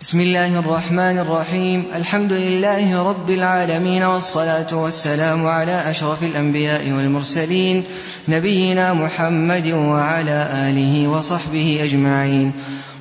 بسم الله الرحمن الرحيم. الحمد لله رب العالمين والصلاة والسلام على أشرف الأنبياء والمرسلين نبينا محمد وعلى آله وصحبه أجمعين.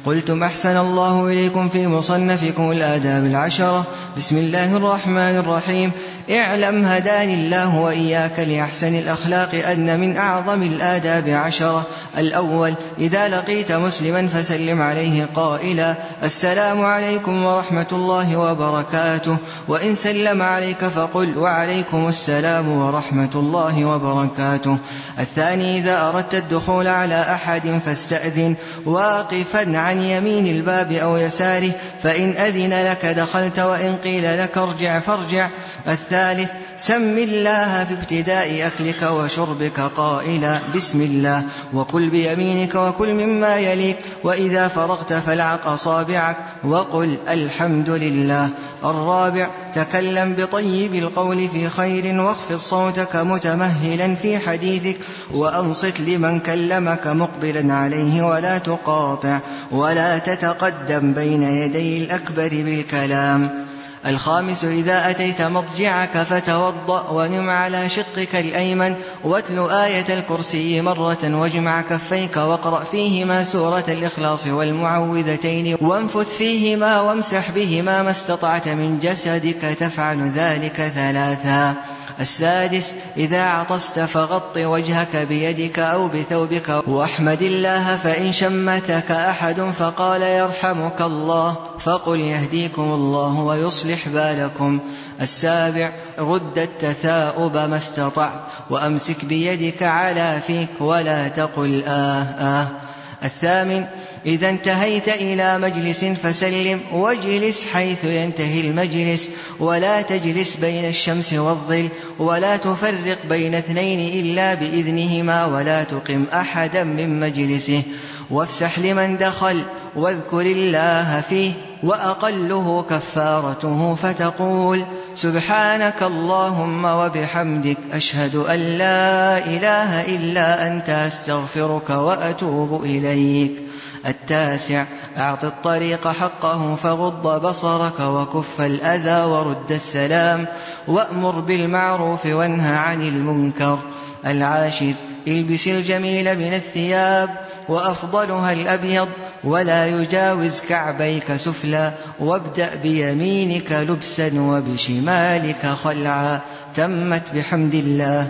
قلتم أحسن الله إليكم في مصنفكم الآداب العشرة. بسم الله الرحمن الرحيم. اعلم هداني الله وإياك لأحسن الأخلاق أن من أعظم الآداب عشرة. الأول إذا لقيت مسلما فسلم عليه قائلا السلام عليكم ورحمة الله وبركاته. وإن سلم عليك فقل وعليكم السلام ورحمة الله وبركاته. الثاني إذا أردت الدخول على أحد فاستأذن. واقفا عن يمين الباب أو يساره فإن أذن لك دخلت وإن قيل لك ارجع فارجع. الثالث سم الله في ابتداء أكلك وشربك قائلا بسم الله. وكل بيمينك وكل مما يليك وإذا فرغت فالعق أصابعك وقل الحمد لله. الرابع تكلم بطيب القول في خير واخفض صوتك متمهلا في حديثك وأنصت لمن كلمك مقبلا عليه ولا تقاطع ولا تتقدم بين يدي الأكبر بالكلام. الخامس إذا أتيت مضجعك فتوضأ ونم على شقك الأيمن واتل آية الكرسي مرة واجمع كفيك واقرأ فيهما سورة الإخلاص والمعوذتين وانفث فيهما وامسح بهما ما استطعت من جسدك تفعل ذلك ثلاثا. السادس إذا عطست فغط وجهك بيدك أو بثوبك واحمد الله فإن شمتك أحد فقال يرحمك الله فقل يهديكم الله ويصلح بالكم. السابع رد التثاؤب ما استطعت وأمسك بيدك على فيك ولا تقل آه آه. الثامن إذا انتهيت إلى مجلس فسلم واجلس حيث ينتهي المجلس ولا تجلس بين الشمس والظل ولا تفرق بين اثنين إلا بإذنهما ولا تقم أحدا من مجلسه. وافسح لمن دخل واذكر الله فيه وأقله كفارته فتقول سبحانك اللهم وبحمدك أشهد أن لا إله إلا أنت أستغفرك وأتوب إليك. التاسع. أعط الطريق حقه فغض بصرك وكف الأذى ورد السلام. وأمر بالمعروف وانهى عن المنكر. العاشر. إلبس الجميل من الثياب وأفضلها الأبيض ولا يجاوز كعبيك سفلا وابدأ بيمينك لبسا وبشمالك خلعا. تمت بحمد الله.